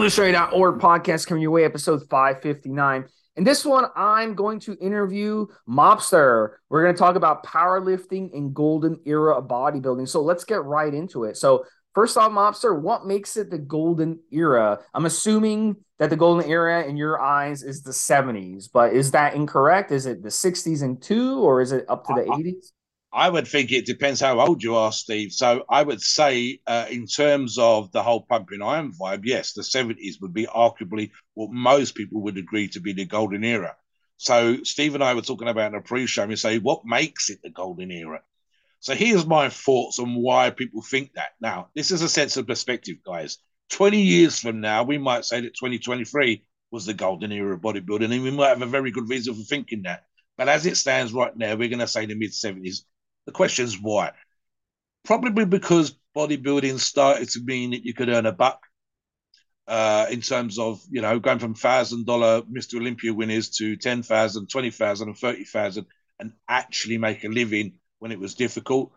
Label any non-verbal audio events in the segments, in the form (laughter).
Evolutionary.org podcast coming your way, episode 559. In this one, I'm going to interview Mobster. We're going to talk about powerlifting and golden era of bodybuilding. So let's get right into it. So, first off, Mobster, what makes it the golden era? I'm assuming that the golden era in your eyes is the 70s, but is that incorrect? Is it the 60s and two, or is it up to the 80s? I would think it depends how old you are, Steve. So I would say, uh, in terms of the whole pumping iron vibe, yes, the 70s would be arguably what most people would agree to be the golden era. So Steve and I were talking about in a pre-show, and we say, what makes it the golden era? So here's my thoughts on why people think that. Now, this is a sense of perspective, guys. 20 years from now, we might say that 2023 was the golden era of bodybuilding, and we might have a very good reason for thinking that. But as it stands right now, we're going to say the mid 70s the question is why? Probably because bodybuilding started to mean that you could earn a buck uh, in terms of, you know, going from $1,000 Mr. Olympia winners to 10,000, 20,000, and 30,000 and actually make a living when it was difficult.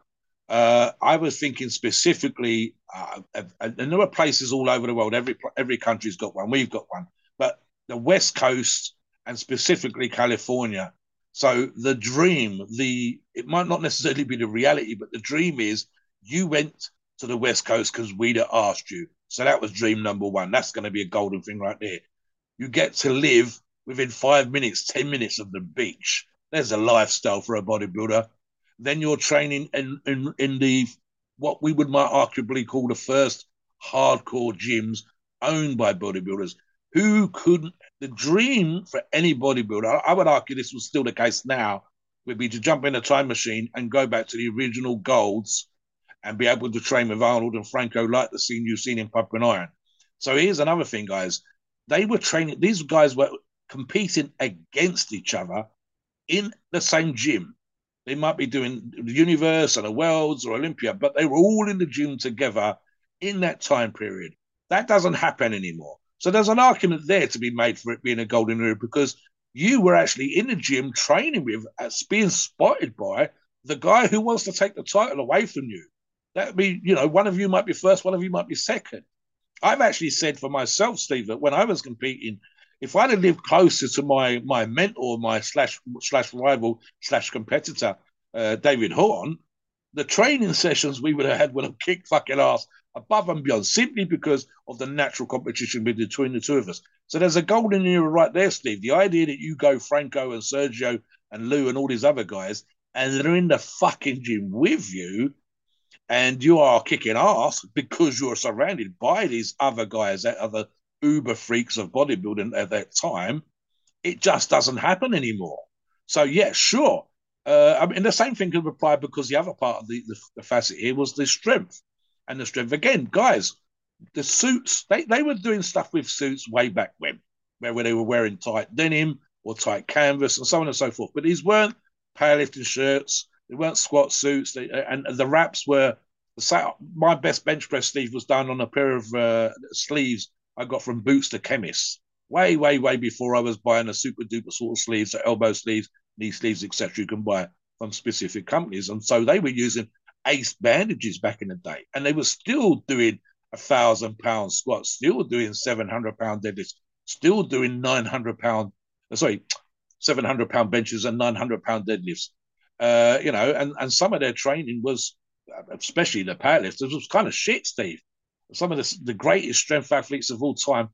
Uh, I was thinking specifically, uh, and there are places all over the world. Every every country's got one. We've got one, but the West Coast and specifically California so the dream, the it might not necessarily be the reality, but the dream is you went to the West Coast because we'd asked you. So that was dream number one. That's going to be a golden thing right there. You get to live within five minutes, 10 minutes of the beach. There's a lifestyle for a bodybuilder. Then you're training in, in, in the what we would might arguably call the first hardcore gyms owned by bodybuilders. Who couldn't the dream for any bodybuilder, I would argue this was still the case now, would be to jump in a time machine and go back to the original golds and be able to train with Arnold and Franco like the scene you've seen in Pumping Iron. So here's another thing, guys. They were training, these guys were competing against each other in the same gym. They might be doing the Universe and the Worlds or Olympia, but they were all in the gym together in that time period. That doesn't happen anymore. So there's an argument there to be made for it being a golden era because you were actually in the gym training with, as being spotted by the guy who wants to take the title away from you. That'd be, you know, one of you might be first, one of you might be second. I've actually said for myself, Steve, that when I was competing, if I'd have lived closer to my my mentor, my slash slash rival slash competitor, uh, David Horn, the training sessions we would have had would have kicked fucking ass above and beyond simply because of the natural competition between the two of us. So there's a golden era right there, Steve. The idea that you go Franco and Sergio and Lou and all these other guys, and they're in the fucking gym with you, and you are kicking ass because you're surrounded by these other guys that are the uber freaks of bodybuilding at that time. It just doesn't happen anymore. So yeah, sure. Uh, I mean, the same thing could apply because the other part of the, the, the facet here was the strength and the strength. Again, guys, the suits, they, they were doing stuff with suits way back when, where, they were wearing tight denim or tight canvas and so on and so forth. But these weren't powerlifting shirts, they weren't squat suits, they, and the wraps were. My best bench press, Steve, was done on a pair of uh, sleeves I got from Boots the Chemist. Way, way, way before I was buying a super duper sort of sleeves, so elbow sleeves, knee sleeves, etc. You can buy from specific companies, and so they were using ace bandages back in the day, and they were still doing a thousand pound squats, still doing seven hundred pound deadlifts, still doing nine hundred pound, uh, sorry, seven hundred pound benches and nine hundred pound deadlifts. Uh, you know, and and some of their training was, especially the powerlifters, was kind of shit, Steve. Some of the, the greatest strength athletes of all time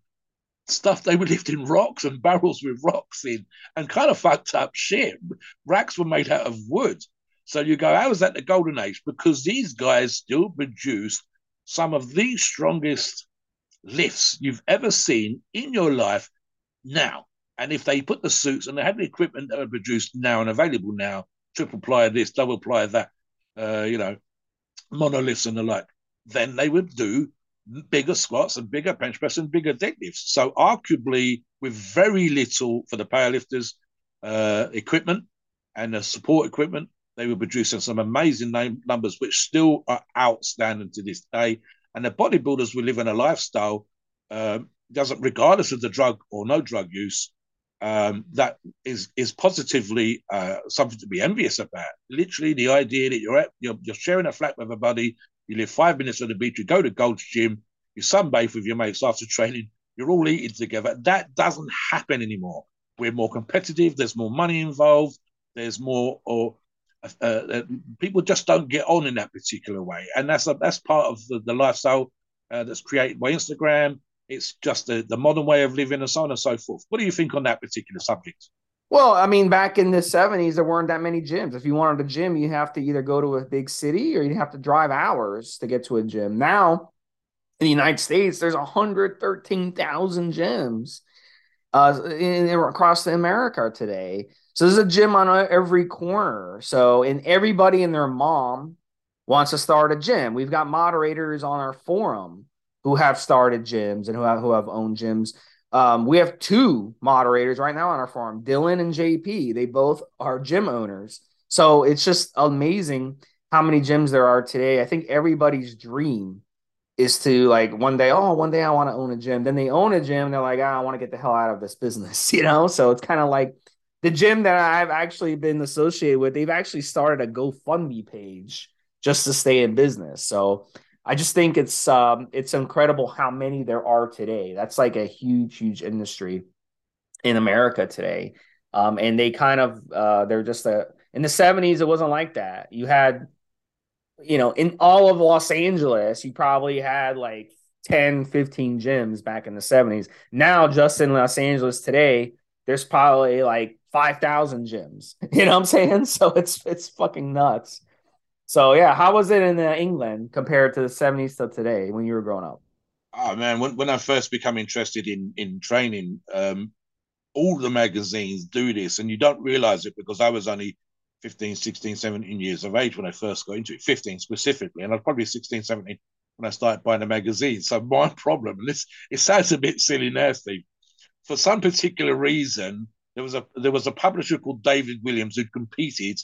stuff they were (laughs) lifting rocks and barrels with rocks in and kind of fucked up shit. Racks were made out of wood. So you go, how is that the golden age? Because these guys still produced some of the strongest lifts you've ever seen in your life now. And if they put the suits and they had the equipment that are produced now and available now, triple ply this, double ply that, uh, you know, monolifts and the like, then they would do bigger squats and bigger bench press and bigger deadlifts. So arguably, with very little for the powerlifters uh, equipment and the support equipment, they were producing some amazing name, numbers, which still are outstanding to this day. And the bodybuilders were living a lifestyle, um, doesn't regardless of the drug or no drug use, um, that is is positively uh, something to be envious about. Literally, the idea that you're at, you're, you're sharing a flat with a buddy, you live five minutes on the beach, you go to Gold's Gym, you sunbathe with your mates after training, You're all eating together. That doesn't happen anymore. We're more competitive. There's more money involved. There's more, or uh, uh, people just don't get on in that particular way, and that's a, that's part of the, the lifestyle uh, that's created by Instagram. It's just the, the modern way of living, and so on and so forth. What do you think on that particular subject? Well, I mean, back in the 70s, there weren't that many gyms. If you wanted a gym, you have to either go to a big city or you have to drive hours to get to a gym. Now, in the United States, there's 113,000 gyms uh, in, across America today. So there's a gym on every corner. So, and everybody and their mom wants to start a gym. We've got moderators on our forum who have started gyms and who have, who have owned gyms. Um, we have two moderators right now on our forum, Dylan and JP. They both are gym owners. So it's just amazing how many gyms there are today. I think everybody's dream is to like one day, oh, one day I want to own a gym. Then they own a gym. They're like, oh, I want to get the hell out of this business, (laughs) you know? So it's kind of like the gym that I've actually been associated with, they've actually started a GoFundMe page just to stay in business. So I just think it's um it's incredible how many there are today. That's like a huge, huge industry in America today. Um, and they kind of uh they're just a in the 70s, it wasn't like that. You had you know, in all of Los Angeles, you probably had like 10, 15 gyms back in the 70s. Now, just in Los Angeles today, there's probably like 5,000 gyms. (laughs) You know what I'm saying? So it's it's fucking nuts. So yeah, how was it in uh, England compared to the 70s to today when you were growing up? Oh man, when, when I first become interested in in training, um, all the magazines do this, and you don't realize it because I was only 15, 16, 17 years of age when I first got into it, 15 specifically. And I was probably 16, 17 when I started buying the magazine. So my (laughs) problem, and this it sounds a bit silly now, Steve. For some particular reason, there was a there was a publisher called David Williams who competed,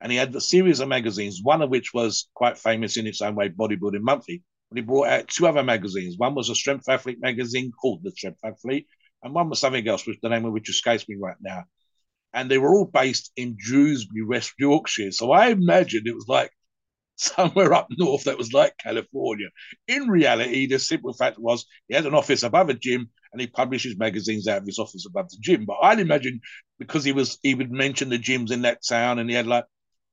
and he had a series of magazines, one of which was quite famous in its own way, Bodybuilding Monthly. But he brought out two other magazines. One was a strength athlete magazine called The Strength Athlete, and one was something else, which the name of which escapes me right now and they were all based in Dewsbury, West Yorkshire. So I imagined it was like (laughs) somewhere up north that was like California. In reality, the simple fact was he had an office above a gym and he published his magazines out of his office above the gym. But I'd imagine because he was he would mention the gyms in that town and he had like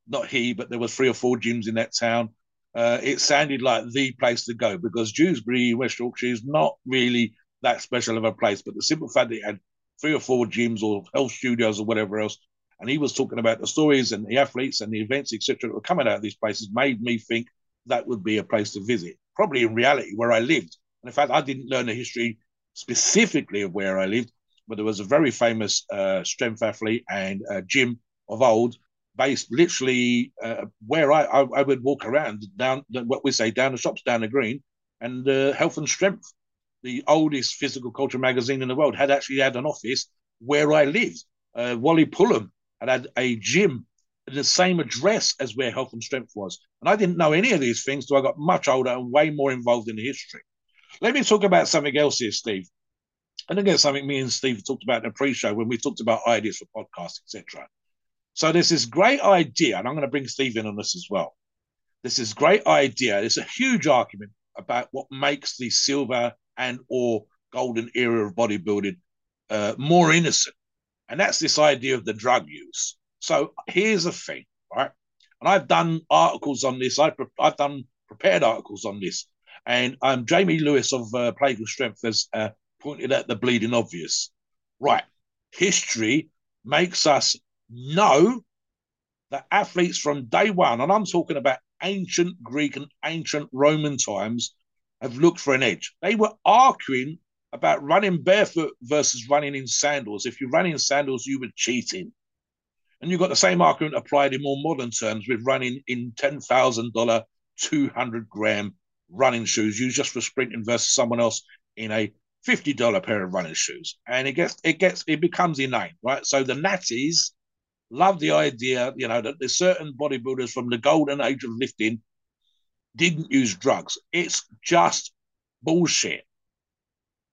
not he, but there was three or four gyms in that town. Uh, it sounded like the place to go because Dewsbury, West Yorkshire, is not really that special of a place. But the simple fact that he had three or four gyms or health studios or whatever else. And he was talking about the stories and the athletes and the events, etc., that were coming out of these places, made me think that would be a place to visit. Probably in reality, where I lived. And in fact, I didn't learn the history specifically of where I lived, but there was a very famous uh, strength athlete and uh, gym of old, based literally uh, where I, I, I would walk around down what we say down the shops down the green, and uh, health and strength the oldest physical culture magazine in the world, had actually had an office where I lived. Uh, Wally Pullum had had a gym in the same address as where Health and Strength was. And I didn't know any of these things until I got much older and way more involved in the history. Let me talk about something else here, Steve. And again, something me and Steve talked about in the pre-show when we talked about ideas for podcasts, etc. So there's this great idea, and I'm going to bring Steve in on this as well. This is great idea. There's a huge argument about what makes the silver and or golden era of bodybuilding uh, more innocent. And that's this idea of the drug use. So here's the thing, right? And I've done articles on this. I've, I've done prepared articles on this. And um, Jamie Lewis of uh, Plague of Strength has uh, pointed at the bleeding obvious. Right. History makes us know that athletes from day one, and I'm talking about ancient Greek and ancient Roman times, have looked for an edge. They were arguing about running barefoot versus running in sandals. If you run in sandals, you were cheating. And you've got the same argument applied in more modern terms with running in $10,000, 200 gram running shoes used just for sprinting versus someone else in a $50 pair of running shoes. And it gets, it gets, it becomes inane, right? So the natties love the idea, you know, that there's certain bodybuilders from the golden age of lifting didn't use drugs. It's just bullshit.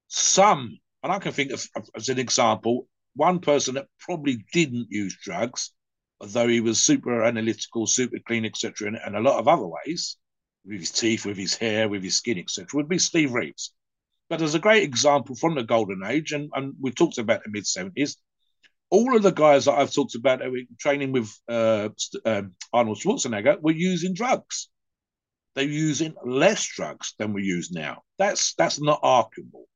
Some, and I can think of as an example, one person that probably didn't use drugs, although he was super analytical, super clean, etc., and, a lot of other ways, with his teeth, with his hair, with his skin, etc., would be Steve Reeves. But as a great example from the golden age, and, and we talked about the mid 70s, all of the guys that I've talked about training with uh, um, Arnold Schwarzenegger were using drugs. They're using less drugs than we use now. That's that's not arguable.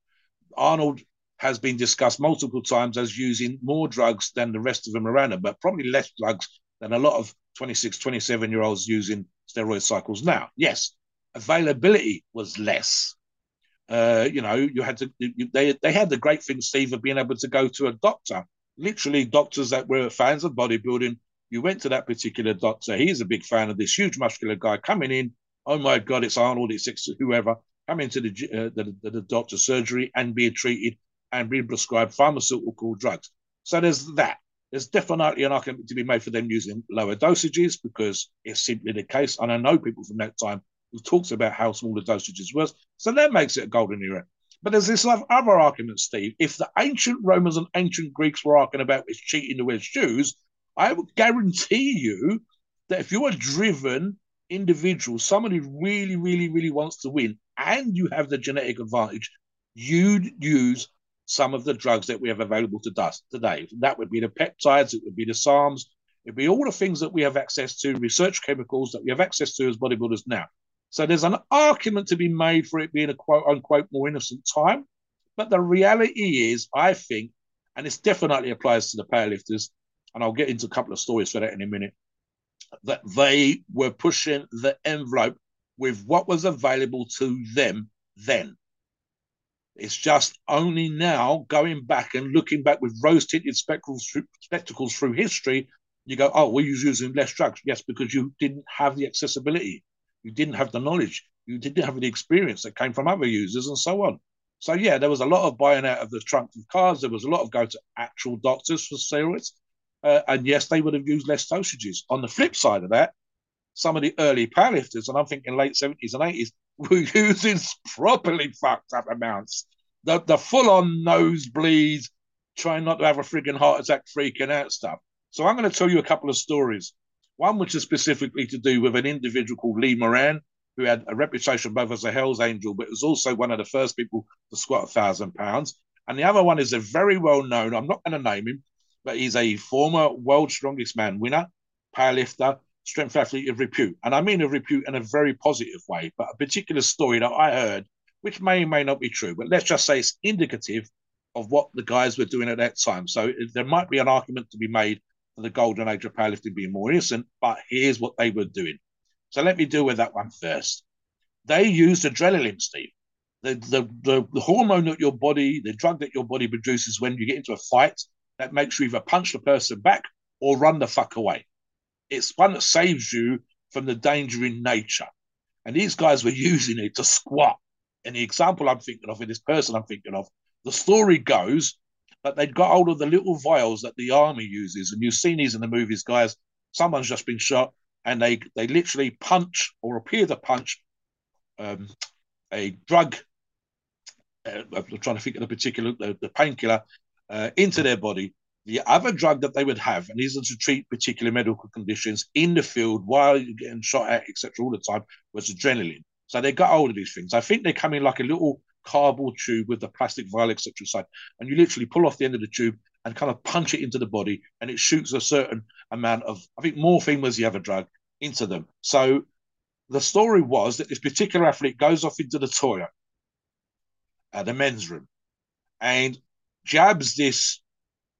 Arnold has been discussed multiple times as using more drugs than the rest of them around him, but probably less drugs than a lot of 26, 27 year olds using steroid cycles now. Yes, availability was less. Uh, you know, you had to, you, they, they had the great thing, Steve, of being able to go to a doctor, literally doctors that were fans of bodybuilding. You went to that particular doctor. He's a big fan of this huge muscular guy coming in. Oh my God, it's Arnold, it's, it's whoever. Come into the, uh, the, the, the doctor's surgery and being treated and being prescribed pharmaceutical drugs. So there's that. There's definitely an argument to be made for them using lower dosages because it's simply the case. And I know people from that time who talks about how small the dosages was. So that makes it a golden era. But there's this other argument, Steve. If the ancient Romans and ancient Greeks were arguing about it's cheating to wear shoes, I would guarantee you that if you're a driven individual, somebody who really, really, really wants to win, and you have the genetic advantage, you'd use some of the drugs that we have available to us today. That would be the peptides, it would be the SARMs, it'd be all the things that we have access to, research chemicals that we have access to as bodybuilders now. So there's an argument to be made for it being a quote unquote more innocent time. But the reality is, I think, and this definitely applies to the powerlifters, and I'll get into a couple of stories for that in a minute, that they were pushing the envelope with what was available to them then. It's just only now going back and looking back with rose tinted spectacles, spectacles through history, you go, oh, we're using less drugs. Yes, because you didn't have the accessibility, you didn't have the knowledge, you didn't have the experience that came from other users, and so on. So yeah, there was a lot of buying out of the trunk of cars. There was a lot of going to actual doctors for steroids, uh, and yes, they would have used less dosages. On the flip side of that, some of the early powerlifters, and I'm thinking late 70s and 80s, (laughs) were using properly fucked up amounts. The, the full on nosebleeds, trying not to have a frigging heart attack, freaking out stuff. So I'm going to tell you a couple of stories. One which is specifically to do with an individual called Lee Moran, who had a reputation both as a Hell's Angel, but was also one of the first people to squat a thousand pounds. And the other one is a very well known, I'm not going to name him, but he's a former world strongest man winner, powerlifter, strength athlete of repute. And I mean of repute in a very positive way, but a particular story that I heard, which may or may not be true, but let's just say it's indicative of what the guys were doing at that time. So uh, there might be an argument to be made the golden age of powerlifting being more innocent, but here's what they were doing. So let me deal with that one first. They used adrenaline, Steve. The, the, the, the hormone that your body, the drug that your body produces when you get into a fight, that makes you either punch the person back or run the fuck away. It's one that saves you from the danger in nature. And these guys were (laughs) using it to squat. And the example I'm thinking of, in this person I'm thinking of, the story goes that they'd got hold of the little vials that the army uses. And you've seen these in the movies, guys. Someone's just been shot and they, they literally punch or appear to punch um, a drug. Uh, I'm trying to think of the particular, the, the painkiller uh, into their body the other drug that they would have, and these are to treat particular medical conditions in the field while you're getting shot at, etc., all the time, was adrenaline. So they got hold of these things. I think they come in like a little cardboard tube with the plastic vial, etc. side, and you literally pull off the end of the tube and kind of punch it into the body, and it shoots a certain amount of, I think morphine was the other drug, into them. So the story was that this particular athlete goes off into the toilet, uh, the men's room, and jabs this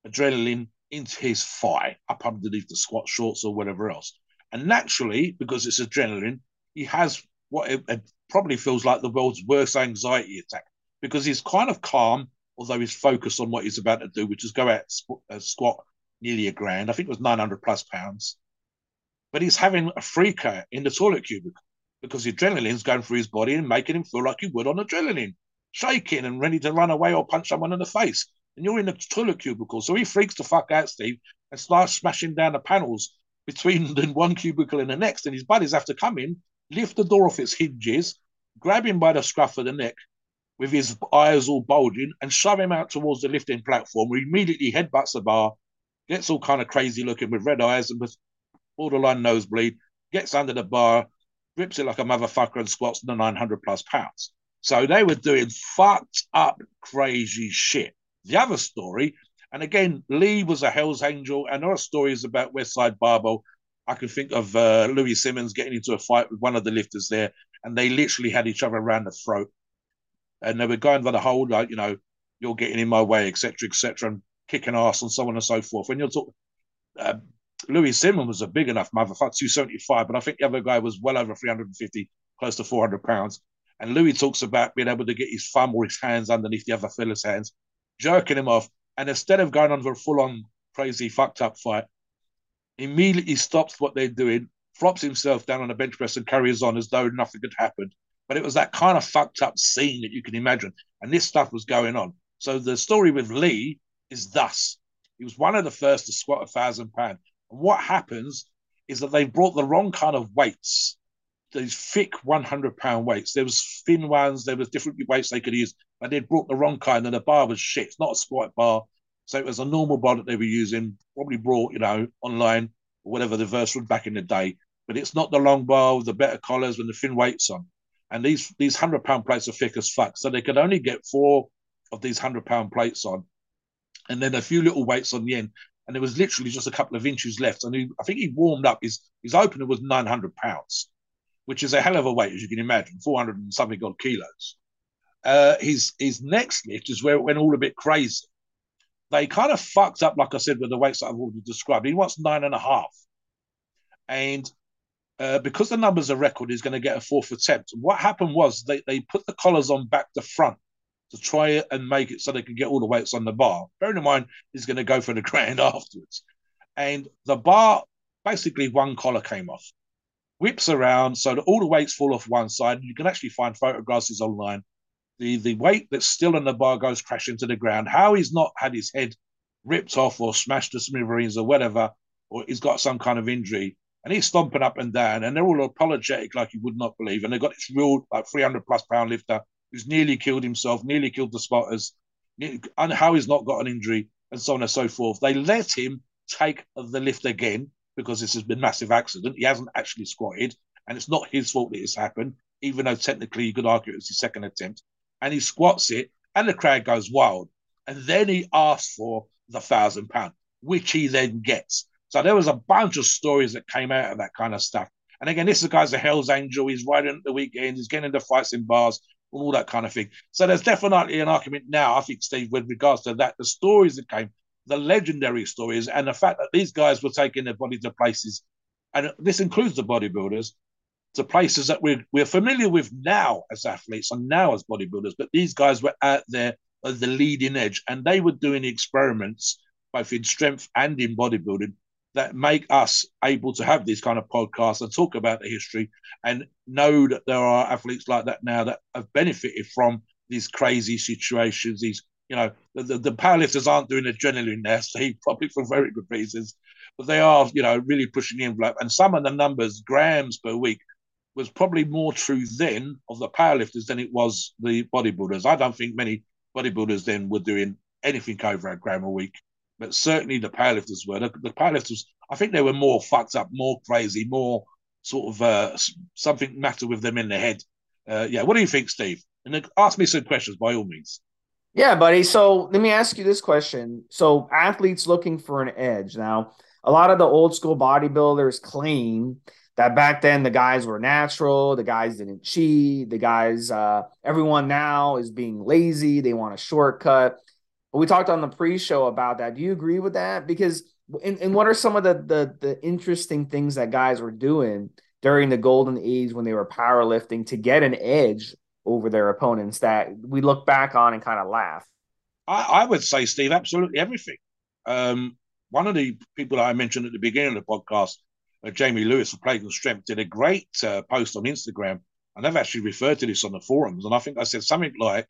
adrenaline into his thigh, up underneath the squat shorts or whatever else. And naturally, because it's adrenaline, he has what it, it probably feels like the world's worst anxiety attack because he's kind of calm, although he's focused on what he's about to do, which is go out uh, squat nearly a grand. I think it was 900 plus pounds. But he's having a freak out in the toilet cubicle because the adrenaline's going through his body and making him feel like he would on adrenaline, shaking and ready to run away or punch someone in the face and you're in the toilet cubicle. So he freaks the fuck out, Steve, and starts smashing down the panels between (laughs) the one cubicle and the next. And his buddies have to come in, lift the door off its hinges, grab him by the scruff of the neck with his eyes all bulging, and shove him out towards the lifting platform. He immediately headbutts the bar, gets all kind of crazy looking with red eyes and borderline nosebleed, gets under the bar, grips it like a motherfucker, and squats in the 900 plus pounds. So they were doing fucked up, crazy shit. The other story, and again, Lee was a Hell's Angel, and there are stories about Westside Barbell. I can think of uh, Louie Simmons getting into a fight with one of the lifters there, and they literally had each other around the throat. And they were going for the whole, like, you know, you're getting in my way, etc., etc., and kicking ass and so on and so forth. When you're talking, uh, Louie Simmons was a big enough motherfucker, 275, but I think the other guy was well over 350, close to 400 pounds. And Louis talks about being able to get his thumb or his hands underneath the other fella's hands, jerking him off. And instead of going on for a full on crazy fucked up fight, immediately stops what they're doing, flops himself down on a bench press and carries on as though nothing had happened. But it was that kind of fucked up scene that you can imagine. And this stuff was going on. So the story with Lee is thus. He was one of the first to squat a thousand pound. And what happens is that they brought the wrong kind of weights these thick 100 pound weights. There was thin ones, there was different weights they could use, but they'd brought the wrong kind, and the bar was shit. It's not a squat bar, so it was a normal bar that they were using, probably brought you know online or whatever the verse was back in the day. But it's not the long bar with the better collars and the thin weights on. And these these hundred pound plates are thick as fuck, so they could only get four of these hundred pound plates on, and then a few little weights on the end. And there was literally just a couple of inches left. And he, I think he warmed up. His his opener was nine hundred pounds which is a hell of a weight, as you can imagine, 400 and something odd kilos. Uh, his his next lift is where it went all a bit crazy. They kind of fucked up, like I said, with the weights that I've already described. He wants nine and a half. And uh, because the numbers are record, he's going to get a fourth attempt. What happened was they, they put the collars on back to front to try and make it so they can get all the weights on the bar. Bearing in mind, he's going to go for the grand (laughs) afterwards. And the bar, basically, one collar came off whips around so that all the weights fall off one side. You can actually find photographs online. The the weight that's still in the bar goes crashing to the ground. How he's not had his head ripped off or smashed to smithereens or whatever, or he's got some kind of injury. And he's stomping up and down, and they're all apologetic like you would not believe. And they've got this real like 300 plus pound lifter who's nearly killed himself, nearly killed the spotters, and how he's not got an injury, and so on and so forth. They let him take the lift again because this has been massive accident. He hasn't actually squatted, and it's not his fault that it's happened, even though technically you could argue it was his second attempt. And he squats it, and the crowd goes wild. And then he asks for the thousand pound, which he then gets. So there was a bunch of stories that came out of that kind of stuff. And again, this guy's a Hell's Angel. He's riding at the weekend. He's getting into fights in bars, and all that kind of thing. So there's definitely an argument now, I think, Steve, with regards to that. The stories that came the legendary stories and the fact that these guys were taking their body to places, and this includes the bodybuilders, to places that we're, we're familiar with now as athletes and now as bodybuilders, but these guys were out there at the leading edge and they were doing experiments both in strength and in bodybuilding that make us able to have these kind of podcasts and talk about the history and know that there are athletes like that now that have benefited from these crazy situations, these you know, the, the, the powerlifters aren't doing adrenaline there, Steve, probably for very good reasons. But they are, you know, really pushing the envelope. And some of the numbers, grams per week, was probably more true then of the powerlifters than it was the bodybuilders. I don't think many bodybuilders then were doing anything over a gram a week, but certainly the powerlifters were. The, the powerlifters, I think they were more fucked up, more crazy, more sort of uh, something matter with them in the head. Uh, yeah, what do you think, Steve? And ask me some questions by all means. Yeah, buddy. So let me ask you this question. So athletes looking for an edge. Now, a lot of the old school bodybuilders claim that back then the guys were natural, the guys didn't cheat, the guys, uh, everyone now is being lazy, they want a shortcut. But we talked on the pre-show about that. Do you agree with that? Because and, what are some of the, the the interesting things that guys were doing during the golden age when they were powerlifting to get an edge over their opponents that we look back on and kind of laugh? I, I would say, Steve, absolutely everything. Um, one of the people I mentioned at the beginning of the podcast, uh, Jamie Lewis of Plague and Strength, did a great uh, post on Instagram, and they've actually referred to this on the forums. And I think I said something like,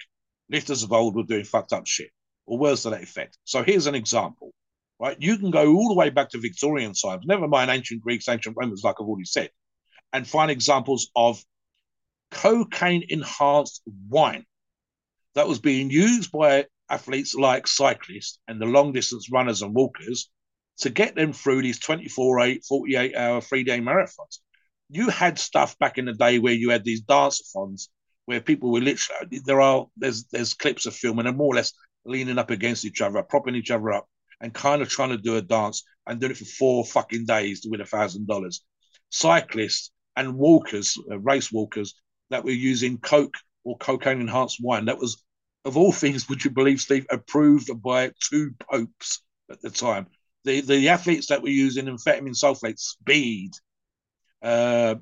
lifters of old were doing fucked up shit, or words to that effect. So here's an example, right? You can go all the way back to Victorian times, never mind ancient Greeks, ancient Romans, like I've already said, and find examples of cocaine enhanced wine that was being used by athletes like cyclists and the long distance runners and walkers to get them through these 24 8, 48 hour, three day marathons. You had stuff back in the day where you had these dance-a-thons where people were literally there are there's there's clips of film and they're more or less leaning up against each other, propping each other up, and kind of trying to do a dance and doing it for four fucking days to win a thousand dollars. Cyclists and walkers, uh, race walkers, that were using coke or cocaine enhanced wine. That was, of all things, would you believe, Steve, approved by two popes at the time. The the athletes that were using amphetamine sulfate, speed, uh,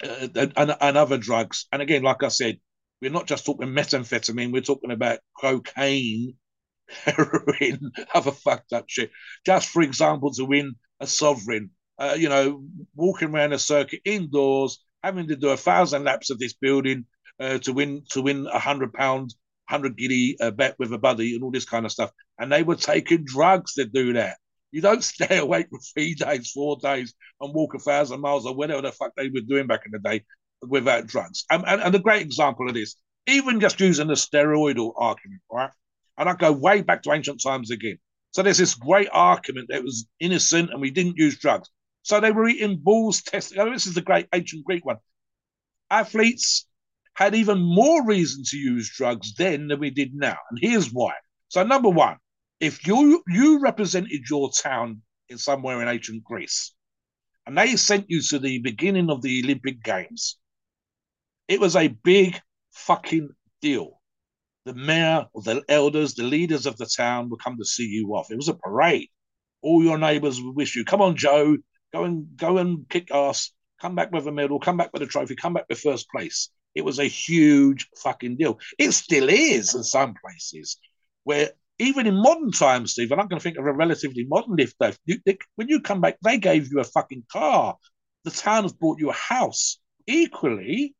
uh, and, and other drugs. And again, like I said, we're not just talking methamphetamine, we're talking about cocaine, (laughs) heroin, other fucked up shit. Just for example, to win a sovereign, uh, you know, walking around a circuit indoors, having to do a thousand laps of this building uh, to win to win a hundred pound, hundred guinea uh, bet with a buddy and all this kind of stuff. And they were taking drugs to do that. You don't (laughs) stay awake for three days, four days, and walk a thousand miles or whatever the fuck they were doing back in the day without drugs. And, and, and a great example of this, even just using the steroidal argument, right? And I go way back to ancient times again. So there's this great argument that was innocent and we didn't use drugs. So they were eating bulls, testing. Oh, this is the great ancient Greek one. Athletes had even more reason to use drugs then than we did now. And here's why. So, number one, if you you represented your town in somewhere in ancient Greece, and they sent you to the beginning of the Olympic Games, it was a big fucking deal. The mayor or the elders, the leaders of the town would come to see you off. It was a parade. All your neighbors would wish you, come on, Joe, go and go and kick ass, come back with a medal, come back with a trophy, come back with first place. It was a huge fucking deal. It still is in some places where even in modern times, Steve, and I'm going to think of a relatively modern lift though. When you come back, they gave you a fucking car. The town has bought you a house. Equally,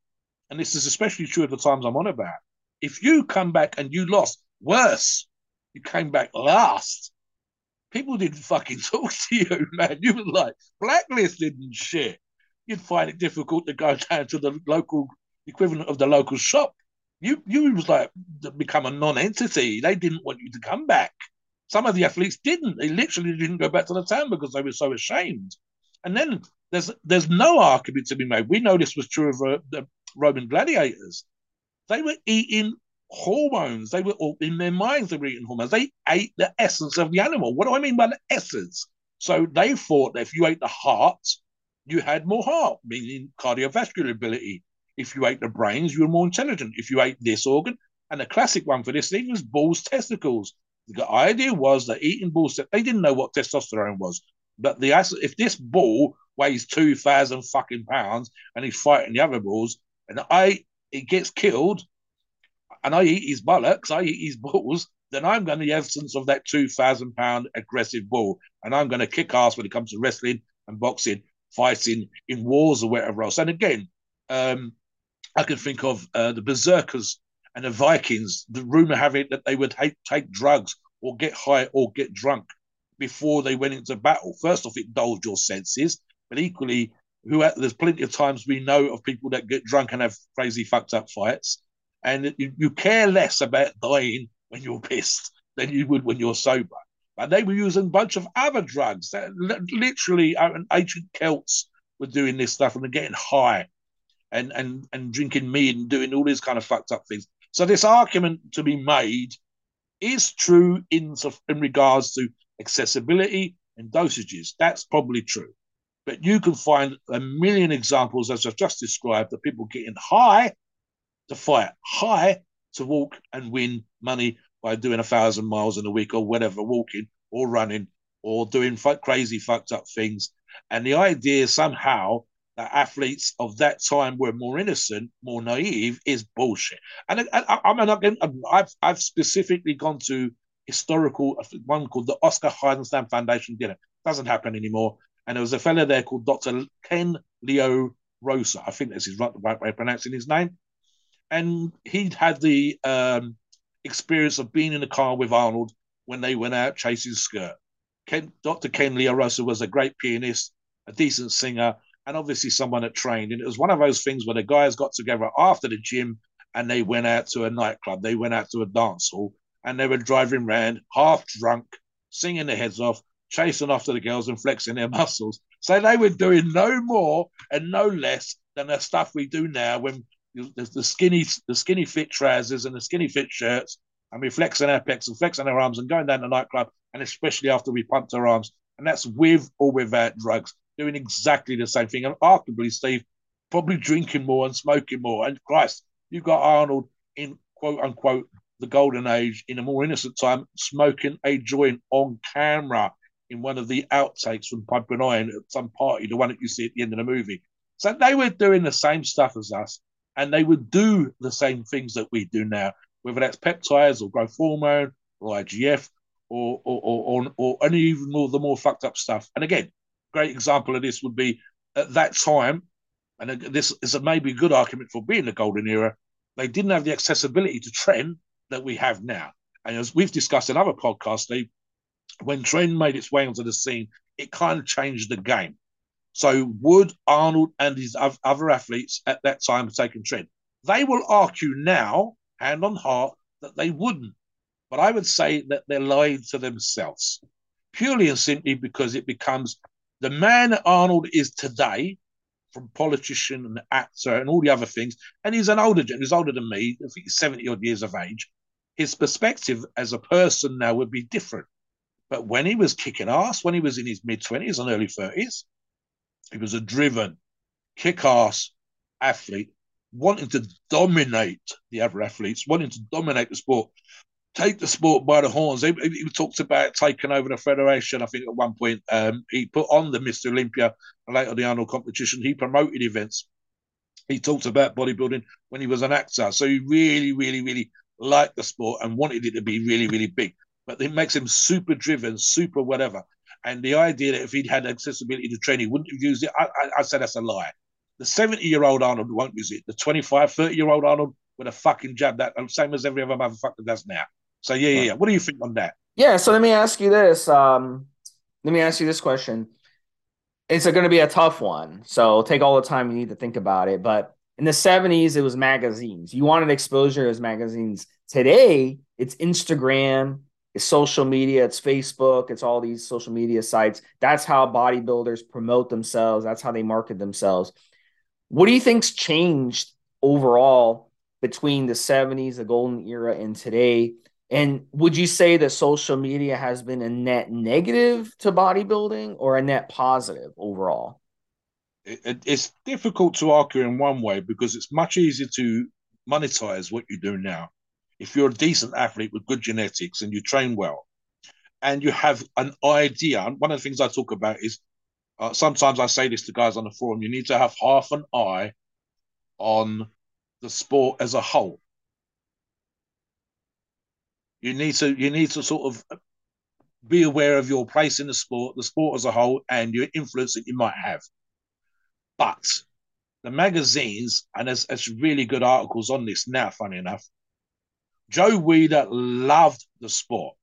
and this is especially true of the times I'm on about, if you come back and you lost, worse, you came back last. People didn't fucking (laughs) talk to you, man. You were like blacklisted and shit. You'd find it difficult to go (laughs) down to the local equivalent of the local shop you you was like become a non-entity. They didn't want you to come back. Some of the athletes didn't. They literally didn't go back to the town because they were so ashamed. And then there's there's no argument to be made. We know this was true of uh, the Roman gladiators. They were eating hormones. They were all in their minds. They were eating hormones. They ate the essence of the animal. What do I mean by the essence? So they thought that if you ate the heart, you had more heart, meaning cardiovascular ability. If you ate the brains, you were more intelligent. If you ate this organ, and the classic one for this thing was bull's testicles. The idea was that eating bulls, they didn't know what testosterone was. But the if this bull weighs two thousand fucking pounds and he's fighting the other bulls, and I it gets killed, and I eat his bullocks, I eat his (laughs) bulls, then I'm going to the essence of that two thousand pound aggressive bull, and I'm going to kick ass when it comes to wrestling and boxing, fighting in wars or whatever else. And again, um, I can think of uh, the Berserkers and the Vikings. The rumor having that they would take, drugs or get high or get drunk before they went into battle. First off, it dulls your senses, but equally, who there's plenty of times we know of people that get drunk and have crazy fucked up fights, and you, you care less about dying when you're (laughs) pissed than you would when you're sober. But they were using a bunch of other drugs. That literally, uh, ancient Celts were doing this stuff and they're getting high and and and drinking mead and doing all these kind of fucked up things. So this argument to be made is true in in regards to accessibility and dosages. That's probably true. But you can find a million examples, as I've just described, of people getting high to fight, high to walk and win money by doing a thousand miles in a week or whatever, walking or running or doing crazy fucked up things. And the idea somehow athletes of that time were more innocent, more naive, is bullshit. And I, I, I mean, I've I've specifically gone to historical one called the Oscar Heidenstam Foundation dinner. Doesn't happen anymore. And there was a fellow there called Dr. Ken Leo Rosa. I think this is right right way of pronouncing his name. And he'd had the um, experience of being in the car with Arnold when they went out chasing skirt. Ken, Dr. Ken Leo Rosa was a great pianist, a decent singer, and obviously someone that trained. And it was one of those things where the guys got together after the gym and they went out to a nightclub, they went out to a dance hall, and they were driving around half drunk, singing their heads off, chasing after the girls and flexing their (laughs) muscles. So they were doing no more and no less than the stuff we do now when the, the skinny, the skinny fit trousers and the skinny fit shirts, and we flexing our pecs and flexing our arms and going down the nightclub, and especially after we pumped our arms, and that's with or without drugs, doing exactly the same thing. And arguably, Steve, probably drinking more and smoking more. And Christ, you've got Arnold in quote unquote the golden age in a more innocent time, smoking a joint on camera in one of the outtakes from Pumping Iron at some party, the one that you see at the end of the movie. So they were doing the same stuff as us, and they would do the same things that we do now, whether that's peptides or growth hormone or IGF or or or, or, or any even more the more fucked up stuff. And again, great example of this would be at that time, and this is a maybe good argument for being the golden era. They didn't have the accessibility to tren that we have now. And as we've discussed in other podcasts, Steve, when tren made its way onto the scene, it kind of changed the game. So would Arnold and his other athletes at that time have taken tren? They will argue now, hand on heart, that they wouldn't. But I would say that they're lying to themselves, purely and simply because it becomes the man Arnold is today, from politician and actor and all the other things, and he's an older, he's older than me, I think he's 70 odd years of age. His perspective as a person now would be different. But when he was kicking ass, when he was in his mid 20s and early 30s, he was a driven, kick ass athlete, wanting to dominate the other athletes, wanting to dominate the sport, take the sport by the horns. He, he talks about taking over the federation. I think at one point um, he put on the Mr. Olympia and later the Arnold competition. He promoted events. He talked about bodybuilding when he was an actor. So he really, really, really liked the sport and wanted it to be really, really big but it makes him super driven, super whatever. And the idea that if he'd had accessibility to training, he wouldn't have used it, I, I, I said that's a lie. The 70 year old Arnold won't use it. The 25, 30 year old Arnold would have fucking jabbed that, same as every other motherfucker does now. So, yeah, yeah, yeah. What do you think on that? Yeah. So, let me ask you this. Um, let me ask you this question. It's going to be a tough one. So, take all the time you need to think about it. But in the 70s, it was magazines. You wanted exposure as magazines. Today, it's Instagram, it's social media, it's Facebook, it's all these social media sites. That's how bodybuilders promote themselves. That's how they market themselves. What do you think's changed overall between the 70s, the golden era, and today? And would you say that social media has been a net negative to bodybuilding or a net positive overall? It, it's difficult to argue in one way because it's much easier to monetize what you do now if you're a decent athlete with good genetics and you train well and you have an idea, one of the things I talk about is uh, sometimes I say this to guys on the forum you need to have half an eye on the sport as a whole. You need to you need to sort of be aware of your place in the sport, the sport as a whole, and your influence that you might have. But the magazines, and there's, there's really good articles on this now, funny enough, Joe Weider loved the sport.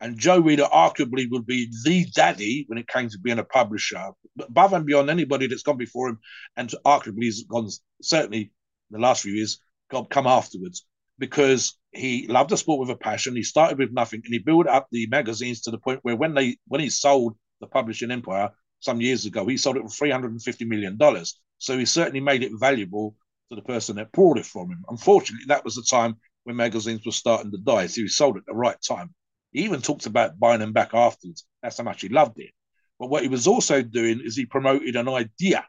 And Joe Weider arguably would be the daddy when it came to being a publisher, above and beyond anybody that's gone before him, and arguably has gone certainly in the last few years, come afterwards because he loved the sport with a passion. He started with nothing and he built up the magazines to the point where when they when he sold the publishing empire some years ago, he sold it for three hundred and fifty million dollars. So he certainly made it valuable to the person that bought it from him. Unfortunately, that was the time when magazines were starting to die. So he sold at the right time. He even talked about buying them back afterwards. That's how much he loved it. But what he was also doing is he promoted an idea.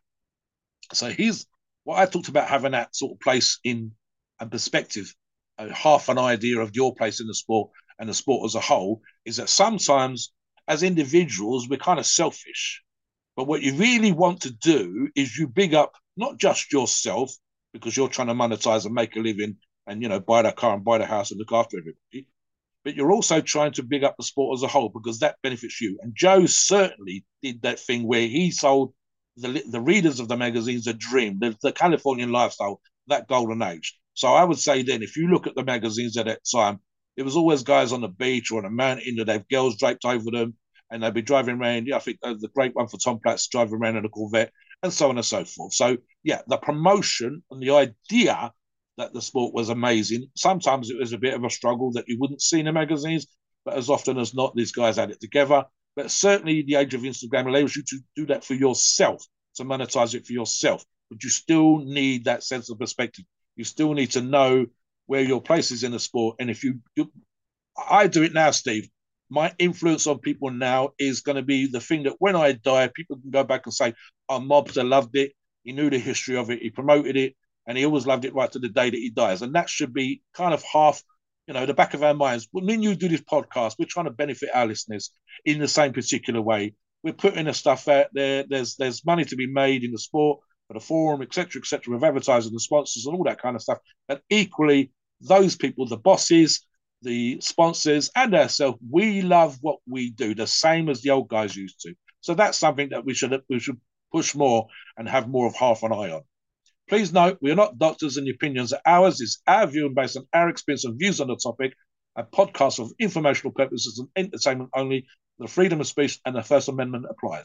So he's what I talked about having that sort of place in and perspective, uh, half an idea of your place in the sport and the sport as a whole is that sometimes as individuals we're kind of selfish. But what you really want to do is you big up not just yourself because you're trying to monetize and make a living and you know buy that car and buy the house and look after everybody but you're also trying to big up the sport as a whole because that benefits you and joe certainly did that thing where he sold the, the readers of the magazines a dream the, the californian lifestyle that golden age so i would say then if you look at the magazines at that time there was always guys on the beach or on a mountain that have girls draped over them and they'd be driving around. Yeah, I think uh, the great one for Tom Platz driving around in a Corvette and so on and so forth. So, yeah, the promotion and the idea that the sport was amazing. Sometimes it was a bit of a struggle that you wouldn't see in the magazines, but as often as not, these guys had it together. But certainly, the age of Instagram allows you to do that for yourself, to monetize it for yourself. But you still need that sense of perspective. You still need to know where your place is in the sport. And if you, you I do it now, Steve. My influence on people now is going to be the thing that when I die, people can go back and say, "Our oh, mobster loved it. He knew the history of it. He promoted it, and he always loved it right to the day that he dies." And that should be kind of half, you know, the back of our minds. When you do this podcast, we're trying to benefit our listeners in the same particular way. We're putting the stuff out there. There's there's money to be made in the sport for the forum, etc., etc., with advertising and sponsors and all that kind of stuff. And equally, those people, the bosses, the sponsors, and ourselves, we love what we do, the same as the old guys used to. So that's something that we should we should push more and have more of half an eye on. Please note, we are not doctors and opinions. are Ours is our view and based on our experience and views on the topic. A podcast of informational purposes and entertainment only. The freedom of speech and the First Amendment applies.